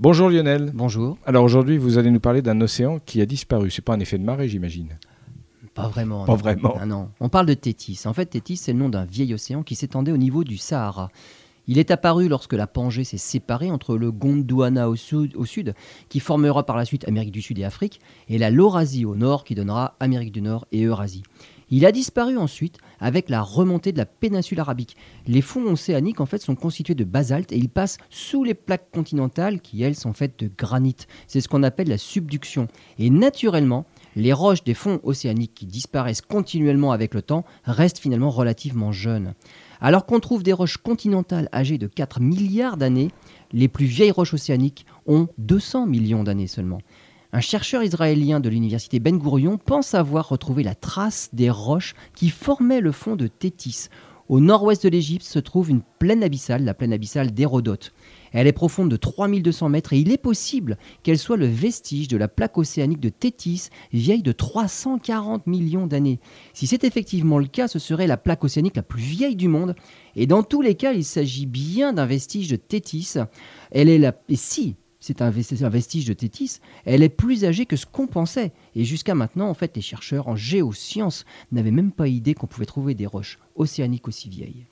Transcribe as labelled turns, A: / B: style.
A: Bonjour Lionel.
B: Bonjour.
A: Alors aujourd'hui, vous allez nous parler d'un océan qui a disparu. C'est pas un effet de marée, j'imagine.
B: Pas vraiment.
A: Pas
B: non.
A: vraiment.
B: Ah non. On parle de Tétis. En fait, Tétis, c'est le nom d'un vieil océan qui s'étendait au niveau du Sahara. Il est apparu lorsque la Pangée s'est séparée entre le Gondwana au sud, au sud, qui formera par la suite Amérique du Sud et Afrique, et la Laurasie au nord, qui donnera Amérique du Nord et Eurasie. Il a disparu ensuite avec la remontée de la péninsule arabique. Les fonds océaniques en fait sont constitués de basalte et ils passent sous les plaques continentales qui elles sont faites de granit. C'est ce qu'on appelle la subduction. Et naturellement, les roches des fonds océaniques qui disparaissent continuellement avec le temps restent finalement relativement jeunes. Alors qu'on trouve des roches continentales âgées de 4 milliards d'années, les plus vieilles roches océaniques ont 200 millions d'années seulement. Un chercheur israélien de l'université Ben Gurion pense avoir retrouvé la trace des roches qui formaient le fond de Tétis. Au nord-ouest de l'Égypte se trouve une plaine abyssale, la plaine abyssale d'Hérodote. Elle est profonde de 3200 mètres et il est possible qu'elle soit le vestige de la plaque océanique de Tétis, vieille de 340 millions d'années. Si c'est effectivement le cas, ce serait la plaque océanique la plus vieille du monde. Et dans tous les cas, il s'agit bien d'un vestige de Tétis. Elle est la... Si c'est un, vestige de Tétis, elle est plus âgée que ce qu'on pensait. Et jusqu'à maintenant, en fait, les chercheurs en géosciences n'avaient même pas idée qu'on pouvait trouver des roches océaniques aussi vieilles.